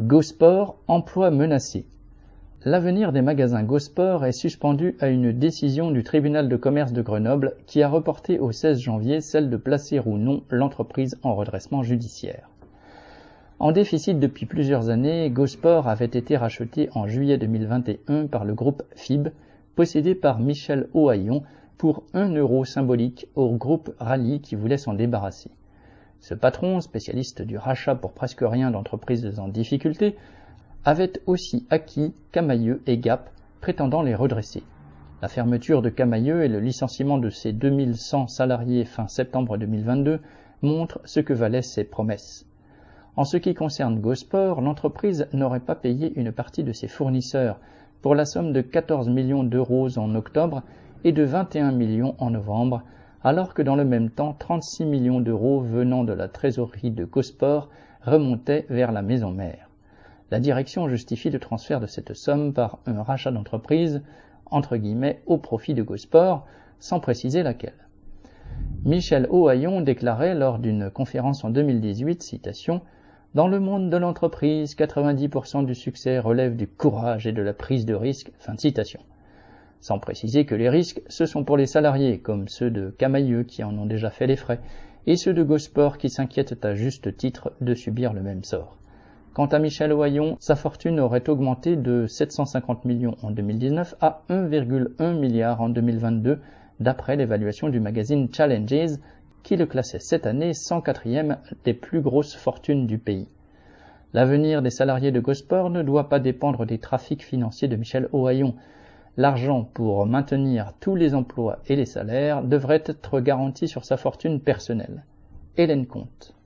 Gosport, emploi menacé. L'avenir des magasins Gosport est suspendu à une décision du tribunal de commerce de Grenoble qui a reporté au 16 janvier celle de placer ou non l'entreprise en redressement judiciaire. En déficit depuis plusieurs années, Gosport avait été racheté en juillet 2021 par le groupe FIB, possédé par Michel Ohaillon, pour un euro symbolique au groupe Rally qui voulait s'en débarrasser. Ce patron, spécialiste du rachat pour presque rien d'entreprises en difficulté, avait aussi acquis Camailleux et Gap, prétendant les redresser. La fermeture de Camailleux et le licenciement de ses 2100 salariés fin septembre 2022 montrent ce que valaient ses promesses. En ce qui concerne Gosport, l'entreprise n'aurait pas payé une partie de ses fournisseurs pour la somme de 14 millions d'euros en octobre et de 21 millions en novembre, alors que dans le même temps 36 millions d'euros venant de la trésorerie de Gosport remontaient vers la maison mère. La direction justifie le transfert de cette somme par un rachat d'entreprise, entre guillemets, au profit de Gosport, sans préciser laquelle. Michel Ohaillon déclarait lors d'une conférence en 2018, citation, Dans le monde de l'entreprise, 90% du succès relève du courage et de la prise de risque. Fin de citation sans préciser que les risques, ce sont pour les salariés, comme ceux de Camailleux qui en ont déjà fait les frais, et ceux de Gosport qui s'inquiètent à juste titre de subir le même sort. Quant à Michel Oyon, sa fortune aurait augmenté de 750 millions en 2019 à 1,1 milliard en 2022, d'après l'évaluation du magazine Challenges, qui le classait cette année 104e des plus grosses fortunes du pays. L'avenir des salariés de Gosport ne doit pas dépendre des trafics financiers de Michel Ohaillon, L'argent pour maintenir tous les emplois et les salaires devrait être garanti sur sa fortune personnelle. Hélène Comte.